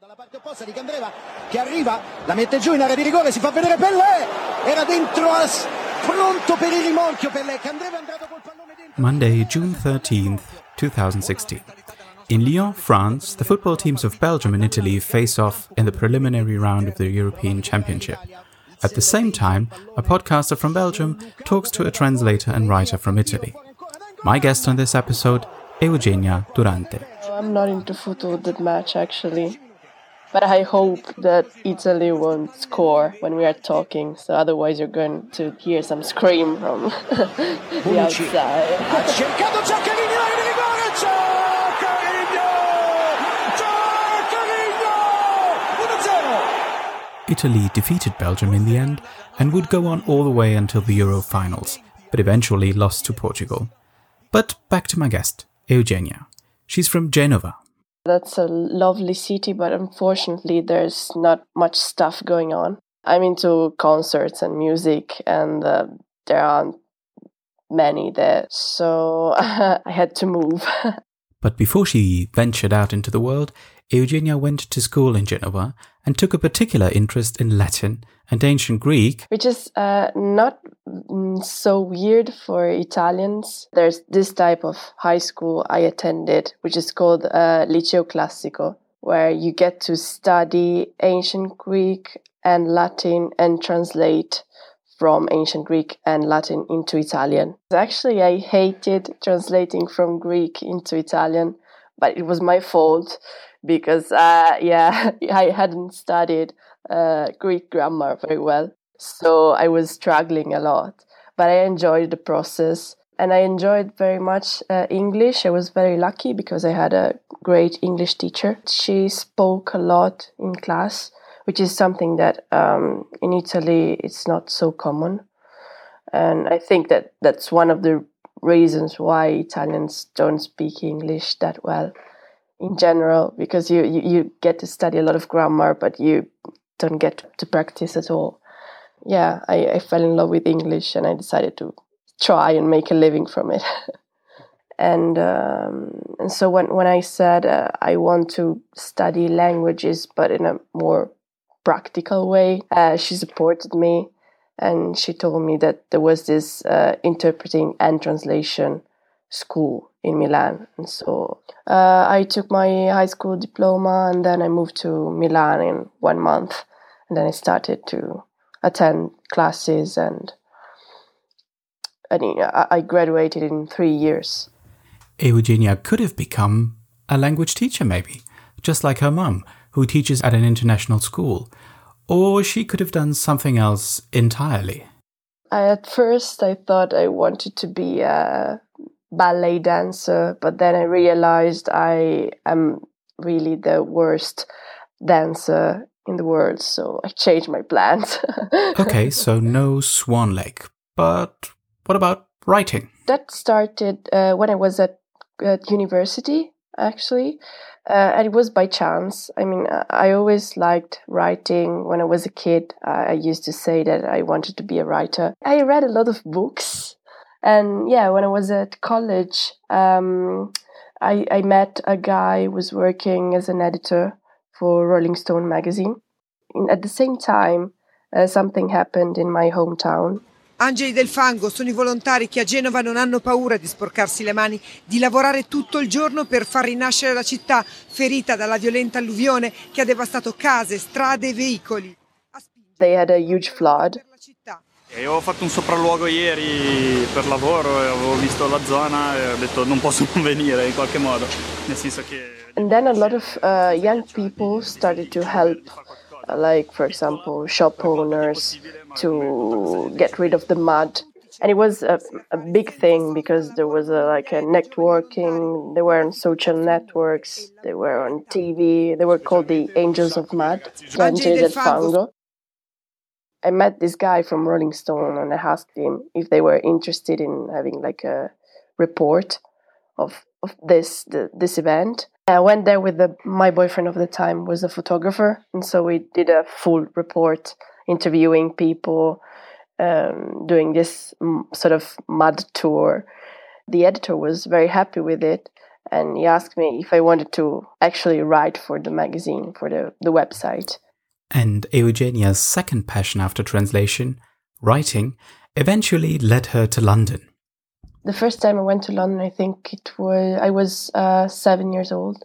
Dalla parte opposta di Candreva che arriva, la mette giù in area di rigore, si fa vedere Pellè, era dentro, pronto per il rimorchio Pellè, Candreva è andato col pallone dentro. Monday, June 13th, 2016. In Lyon, France, the football teams of Belgium and Italy face off in the preliminary round of the European Championship. At the same time, a podcaster from Belgium talks to a translator and writer from Italy. My guest on this episode, Eugenia Durante. I'm not into football that much actually. But I hope that Italy won't score when we are talking, so otherwise you're going to hear some scream from the outside. Ha cercato Giaccherini in area di rigore, Giaccherini! Giaccherini! 1-0! Italy defeated Belgium in the end and would go on all the way until the Euro finals, but eventually lost to Portugal. But back to my guest, Eugenia. She's from Genova. That's a lovely city, but unfortunately, there's not much stuff going on. I'm into concerts and music, and uh, there aren't many there, so I had to move. But before she ventured out into the world, Eugenia went to school in Genoa and took a particular interest in Latin and ancient Greek. which is uh, not so weird for Italians. There's this type of high school I attended, which is called uh, Liceo Classico, where you get to study ancient Greek and Latin and translate from ancient Greek and Latin into Italian. Actually, I hated translating from Greek into Italian, but it was my fault because, uh, yeah, I hadn't studied uh, Greek grammar very well. So I was struggling a lot, but I enjoyed the process and I enjoyed very much uh, English. I was very lucky because I had a great English teacher. She spoke a lot in class, which is something that um, in Italy it's not so common. And I think that that's one of the reasons why Italians don't speak English that well in general, because you, you, you get to study a lot of grammar, but you don't get to practice at all. Yeah, I, I fell in love with English and I decided to try and make a living from it. and um, and so when when I said uh, I want to study languages but in a more practical way, uh, she supported me and she told me that there was this uh, interpreting and translation school in Milan. And so uh, I took my high school diploma and then I moved to Milan in one month. And then I started to attend classes and and you know, I I graduated in three years. Eugenia could have become a language teacher, maybe, just like her mum, who teaches at an international school. Or she could have done something else entirely. I, at first, I thought I wanted to be a ballet dancer, but then I realized I am really the worst dancer in the world, so I changed my plans. Okay, so no swan lake. But what about writing? that started uh, when I was at, at university, actually, uh, and it was by chance. I mean, I always liked writing. When I was a kid, I I used to say that I wanted to be a writer. I read a lot of books, and yeah, when I was at college, um, I, I met a guy who was working as an editor for Rolling Stone magazine. And at the same time, uh, something happened in my hometown. Angeli del Fango sono i volontari che a Genova non hanno paura di sporcarsi le mani, di lavorare tutto il giorno per far rinascere la città ferita dalla violenta alluvione che ha devastato case, strade e veicoli. They had a huge flood, per la città. E Io ho fatto un sopralluogo ieri per lavoro e avevo visto la zona e ho detto non posso non venire in qualche modo, nel senso che... And then a lot of uh, young people started to help, uh, like, for example, shop owners to get rid of the mud. And it was a, a big thing because there was a, like a networking. They were on social networks. They were on TV. They were called the Angels of Mud, Angeli del Fango. I met this guy from Rolling Stone and I asked him if they were interested in having like a report of of this the, this event. I went there with the, my boyfriend of the time was a photographer, and so we did a full report, interviewing people, um, doing this sort of mud tour. The editor was very happy with it, and he asked me if I wanted to actually write for the magazine, for the, the website. And Eugenia's second passion after translation, writing, eventually led her to London. The first time I went to London, I think it was I was uh, seven years old,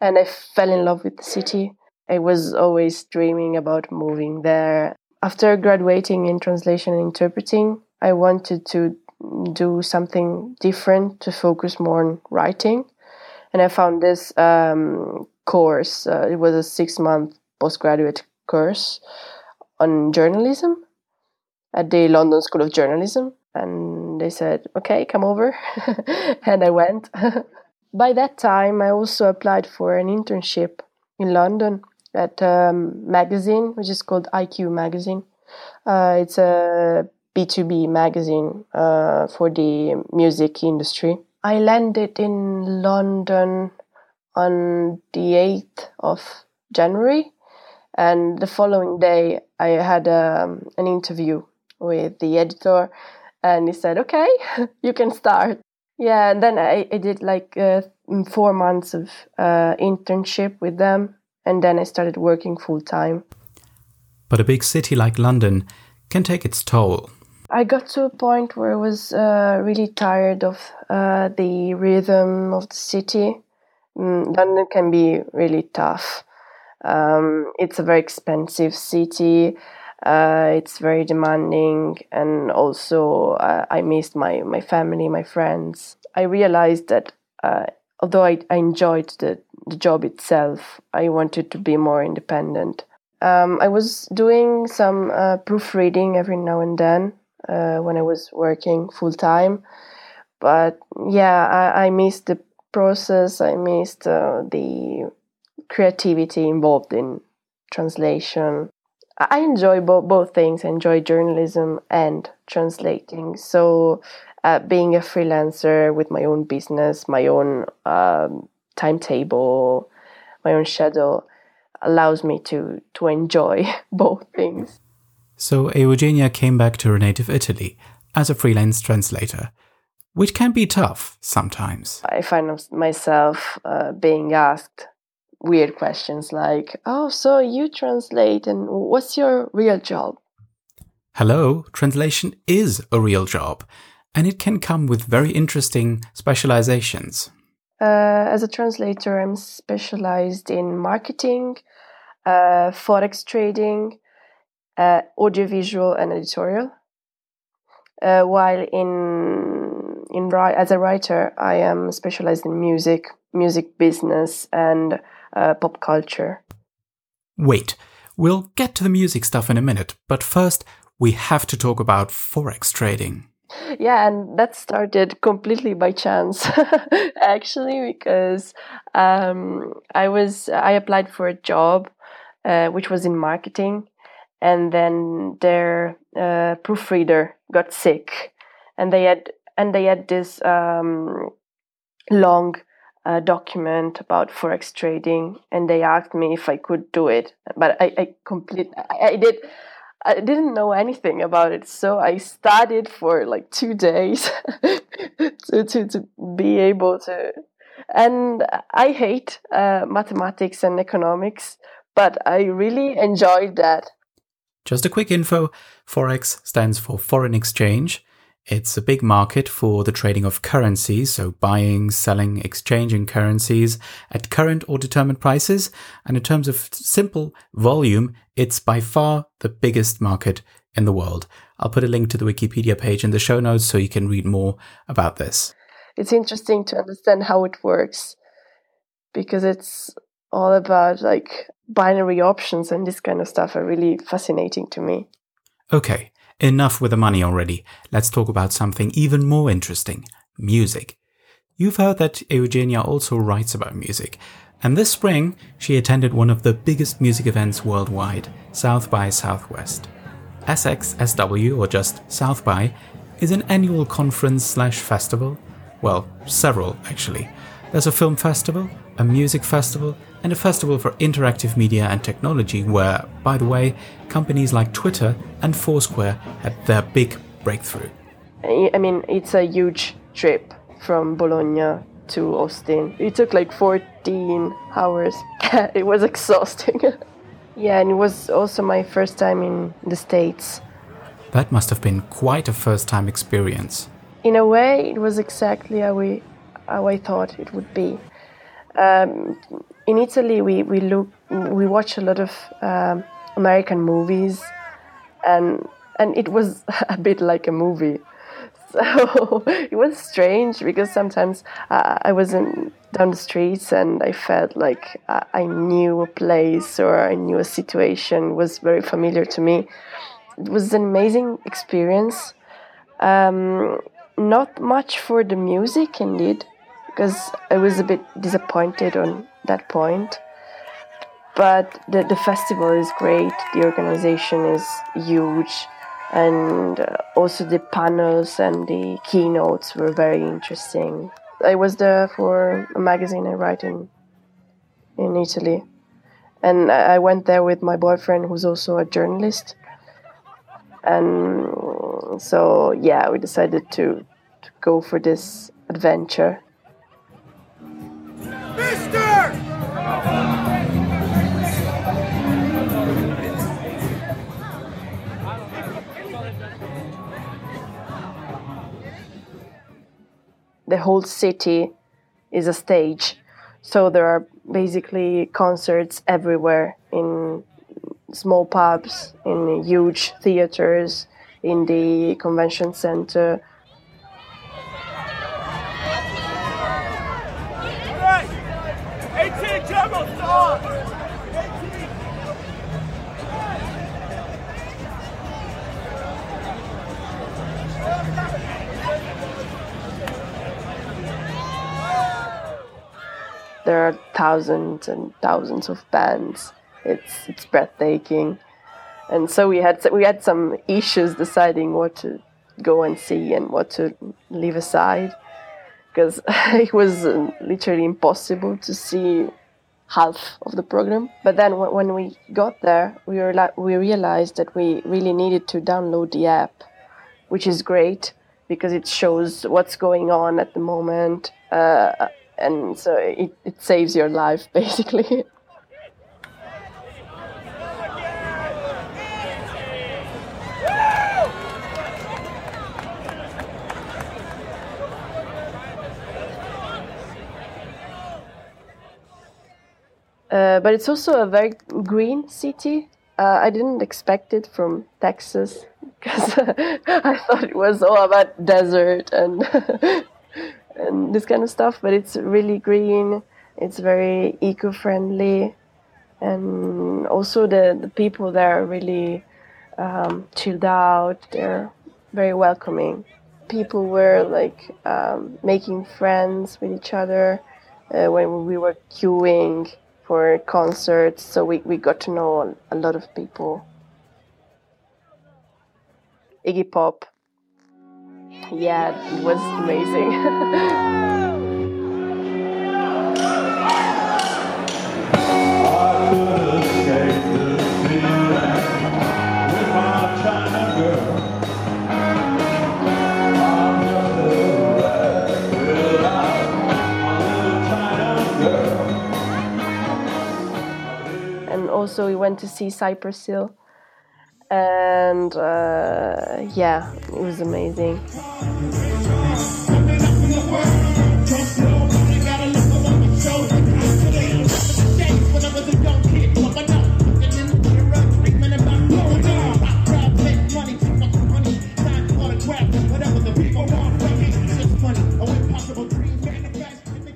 and I fell in love with the city. I was always dreaming about moving there. After graduating in translation and interpreting, I wanted to do something different to focus more on writing. And I found this um, course. Uh, it was a six month postgraduate course on journalism at the London School of Journalism. And they said, okay, come over. and I went. By that time, I also applied for an internship in London at a um, magazine, which is called IQ Magazine. Uh, it's a B2B magazine uh, for the music industry. I landed in London on the 8th of January, and the following day I had um, an interview with the editor, and he said, "Okay, you can start." Yeah, and then I, I did like uh, four months of uh, internship with them, and then I started working full time. But a big city like London can take its toll. I got to a point where I was uh, really tired of uh, the rhythm of the city. Mm, London can be really tough. Um, it's a very expensive city. Uh, it's very demanding, and also uh, I missed my my family, my friends. I realized that uh, although I, I enjoyed the, the job itself, I wanted to be more independent. Um, I was doing some uh, proofreading every now and then uh, when I was working full time. But yeah, I, I missed the process. I missed uh, the creativity involved in translation. I enjoy bo- both things. I enjoy journalism and translating. So, uh, being a freelancer with my own business, my own um, timetable, my own schedule, allows me to to enjoy both things. So Eugenia came back to her native Italy as a freelance translator, which can be tough sometimes. I find myself uh, being asked weird questions like, "Oh, so you translate, and what's your real job?" Hello, translation is a real job, and it can come with very interesting specializations. Uh, as a translator, I'm specialized in marketing, uh, forex trading, uh, audiovisual and editorial. Uh, while in in as a writer, I am specialized in music, music business, and uh, pop culture. Wait, we'll get to the music stuff in a minute, but first we have to talk about forex trading. Yeah, and that started completely by chance, actually, because um, I was I applied for a job, uh, which was in marketing, and then their uh, proofreader got sick, and they had and they had this um, long uh, document about forex trading, and they asked me if I could do it, but I, I complete I, I did. I didn't know anything about it, so I studied for like two days to, to, to be able to. And I hate uh, mathematics and economics, but I really enjoyed that. Just a quick info Forex stands for foreign exchange. It's a big market for the trading of currencies, so buying, selling, exchanging currencies at current or determined prices. And in terms of simple volume, it's by far the biggest market in the world. I'll put a link to the Wikipedia page in the show notes so you can read more about this. It's interesting to understand how it works because it's all about like binary options and this kind of stuff are really fascinating to me. Okay, enough with the money already. Let's talk about something even more interesting music. You've heard that Eugenia also writes about music, and this spring she attended one of the biggest music events worldwide, South by Southwest. SXSW, or just South by, is an annual conference slash festival. Well, several actually. There's a film festival, a music festival, and a festival for interactive media and technology where, by the way, companies like Twitter and Foursquare had their big breakthrough. I mean, it's a huge trip from Bologna to Austin. It took like 14 hours. it was exhausting. yeah, and it was also my first time in the States. That must have been quite a first time experience. In a way, it was exactly how, we, how I thought it would be. Um, in Italy, we, we look we watch a lot of um, American movies, and and it was a bit like a movie. So it was strange because sometimes uh, I was in, down the streets and I felt like I knew a place or I knew a situation was very familiar to me. It was an amazing experience. Um, not much for the music, indeed, because I was a bit disappointed on that point. But the, the festival is great, the organization is huge and uh, also the panels and the keynotes were very interesting. I was there for a magazine I write in in Italy, and I went there with my boyfriend, who's also a journalist. And so, yeah, we decided to, to go for this adventure. The whole city is a stage. So there are basically concerts everywhere in small pubs, in huge theaters, in the convention center. There are thousands and thousands of bands. It's it's breathtaking, and so we had we had some issues deciding what to go and see and what to leave aside, because it was uh, literally impossible to see half of the program. But then when we got there, we were we realized that we really needed to download the app, which is great because it shows what's going on at the moment. Uh, and so it, it saves your life basically. Uh, but it's also a very green city. Uh, I didn't expect it from Texas because I thought it was all about desert and and this kind of stuff. But it's really green. It's very eco-friendly, and also the the people there are really um, chilled out. They're very welcoming. People were like um, making friends with each other uh, when we were queuing for concerts. So we, we got to know a lot of people. Iggy Pop yeah, it was amazing. and also we went to see Cypress Hill and uh, yeah, it was amazing.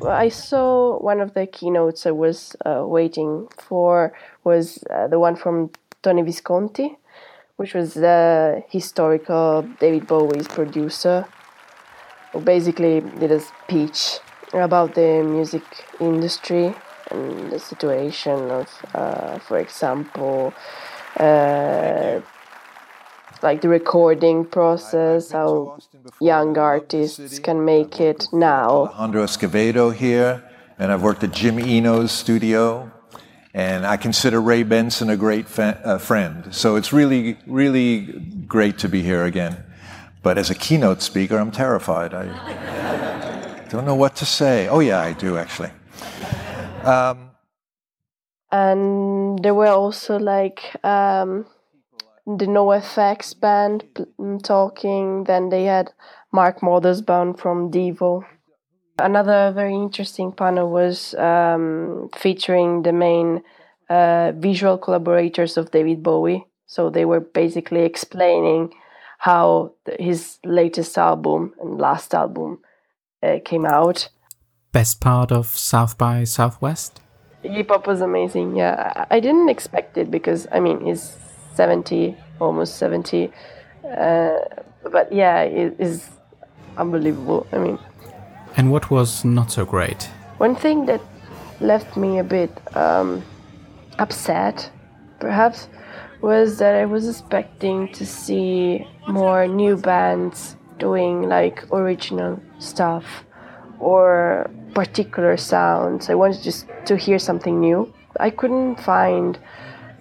I saw one of the keynotes I was uh, waiting for was uh, the one from Tony Visconti, which was the historical David Bowie's producer, who basically did a speech about the music industry and the situation of, uh, for example, uh, like the recording process, how young artists can make it now. Alejandro Escovedo here, and I've worked at Jim Eno's studio and I consider Ray Benson a great uh, friend. So it's really, really great to be here again. But as a keynote speaker, I'm terrified. I, don't know what to say. Oh, yeah, I do actually. Um, and there were also like um, the NoFX band mm, talking. Then they had Mark Mothersbaugh from Devo. Another very interesting panel was um, featuring the main uh, visual collaborators of David Bowie. So they were basically explaining how his latest album and last album uh, came out. Best part of South by Southwest? Iggy Pop was amazing. Yeah, I didn't expect it because I mean he's seventy, almost seventy, uh, but yeah, it is unbelievable. I mean, and what was not so great? One thing that left me a bit um, upset, perhaps, was that I was expecting to see more new bands doing like original stuff or particular sounds. I wanted just to hear something new. I couldn't find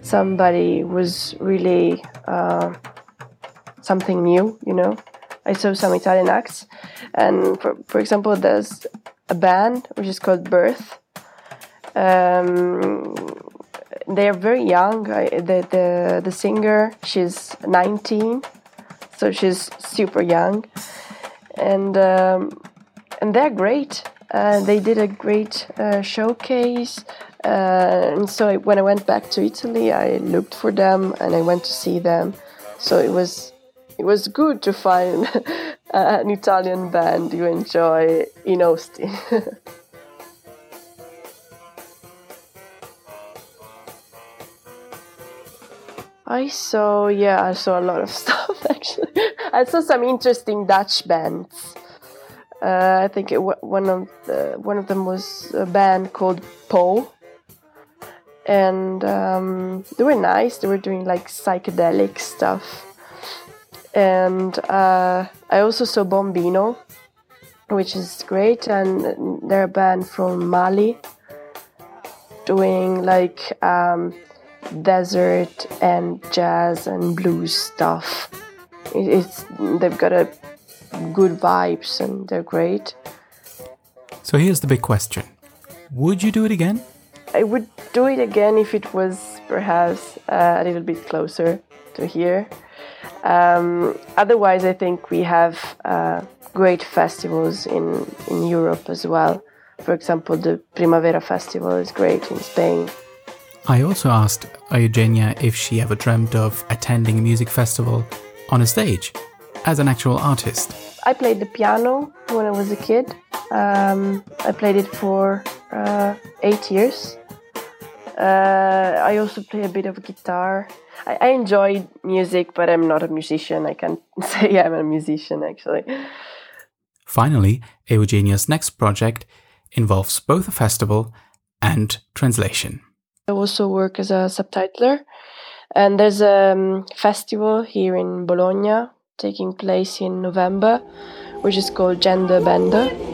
somebody was really uh, something new, you know. I saw some Italian acts, and for, for example, there's a band which is called Birthh. Um, they are very young. I, the, the the singer she's 19, so she's super young, and um, and they're great. Uh, they did a great uh, showcase, uh, and so I, when I went back to Italy, I looked for them and I went to see them. So it was it was good to find an Italian band you enjoy in Austin. I saw, yeah, I saw a lot of stuff actually. I saw some interesting Dutch bands. Uh, I think it, one of the, one of them was a band called Poe, and um, they were nice. They were doing like psychedelic stuff, and uh, I also saw Bombino, which is great, and they're a band from Mali, doing like. Um, desert and jazz and blues stuff. It's they've got a good vibes and they're great. So here's the big question: Would you do it again? I would do it again if it was perhaps uh, a little bit closer to here. Um, otherwise, I think we have uh, great festivals in in Europe as well. For example, the Primavera Festival is great in Spain. I also asked Eugenia if she ever dreamt of attending a music festival on a stage as an actual artist. I played the piano when I was a kid. Um, I played it for uh, eight years. Uh, I also play a bit of guitar. I, I enjoy music, but I'm not a musician. I can't say I'm a musician actually. Finally, Eugenia's next project involves both a festival and translation. I also work as a subtitler. And there's a um, festival here in Bologna taking place in November, which is called Gender Bender.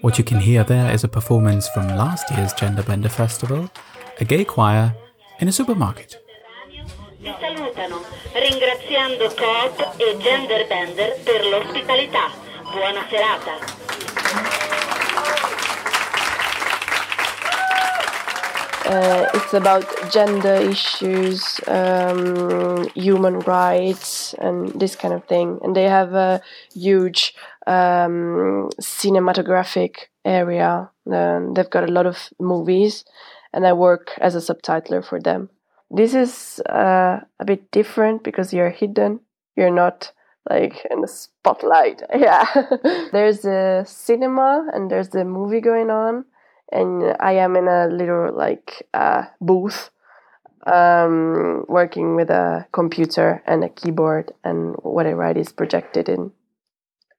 What you can hear there is a performance from last year's Gender Bender Festival a gay choir in a supermarket. Vi salutano ringraziando Coop e Gender per l'ospitalità. Buona serata. Uh, it's about gender issues, um, human rights, and this kind of thing. And they have a huge um, cinematographic area. They've got a lot of movies, and I work as a subtitler for them. This is uh, a bit different because you're hidden. You're not like in the spotlight. Yeah. there's a cinema and there's the movie going on, and I am in a little like uh, booth um, working with a computer and a keyboard, and what I write is projected in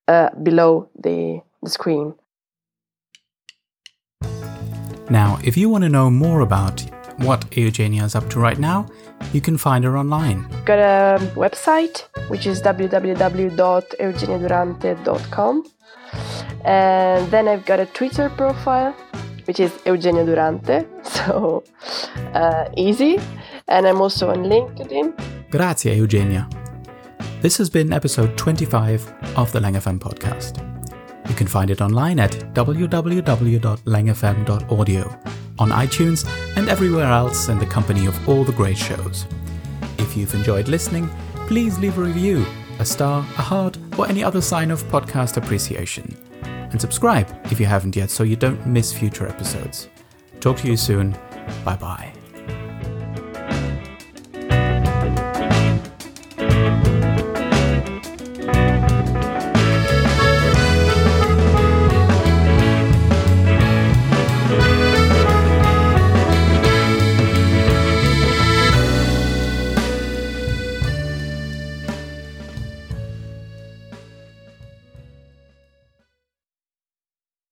uh, below the, the screen. Now, if you want to know more about what Eugenia is up to right now, you can find her online. Got a website which is www.eugeniadurante.com And then I've got a Twitter profile, which is Eugenia Durante, so uh, easy. And I'm also on LinkedIn. Grazie, Eugenia. This has been episode 25 of the LangFM podcast. You can find it online at www.langfm.audio, on iTunes, and everywhere else in the company of all the great shows. If you've enjoyed listening, please leave a review, a star, a heart, or any other sign of podcast appreciation. And subscribe if you haven't yet so you don't miss future episodes. Talk to you soon. Bye bye.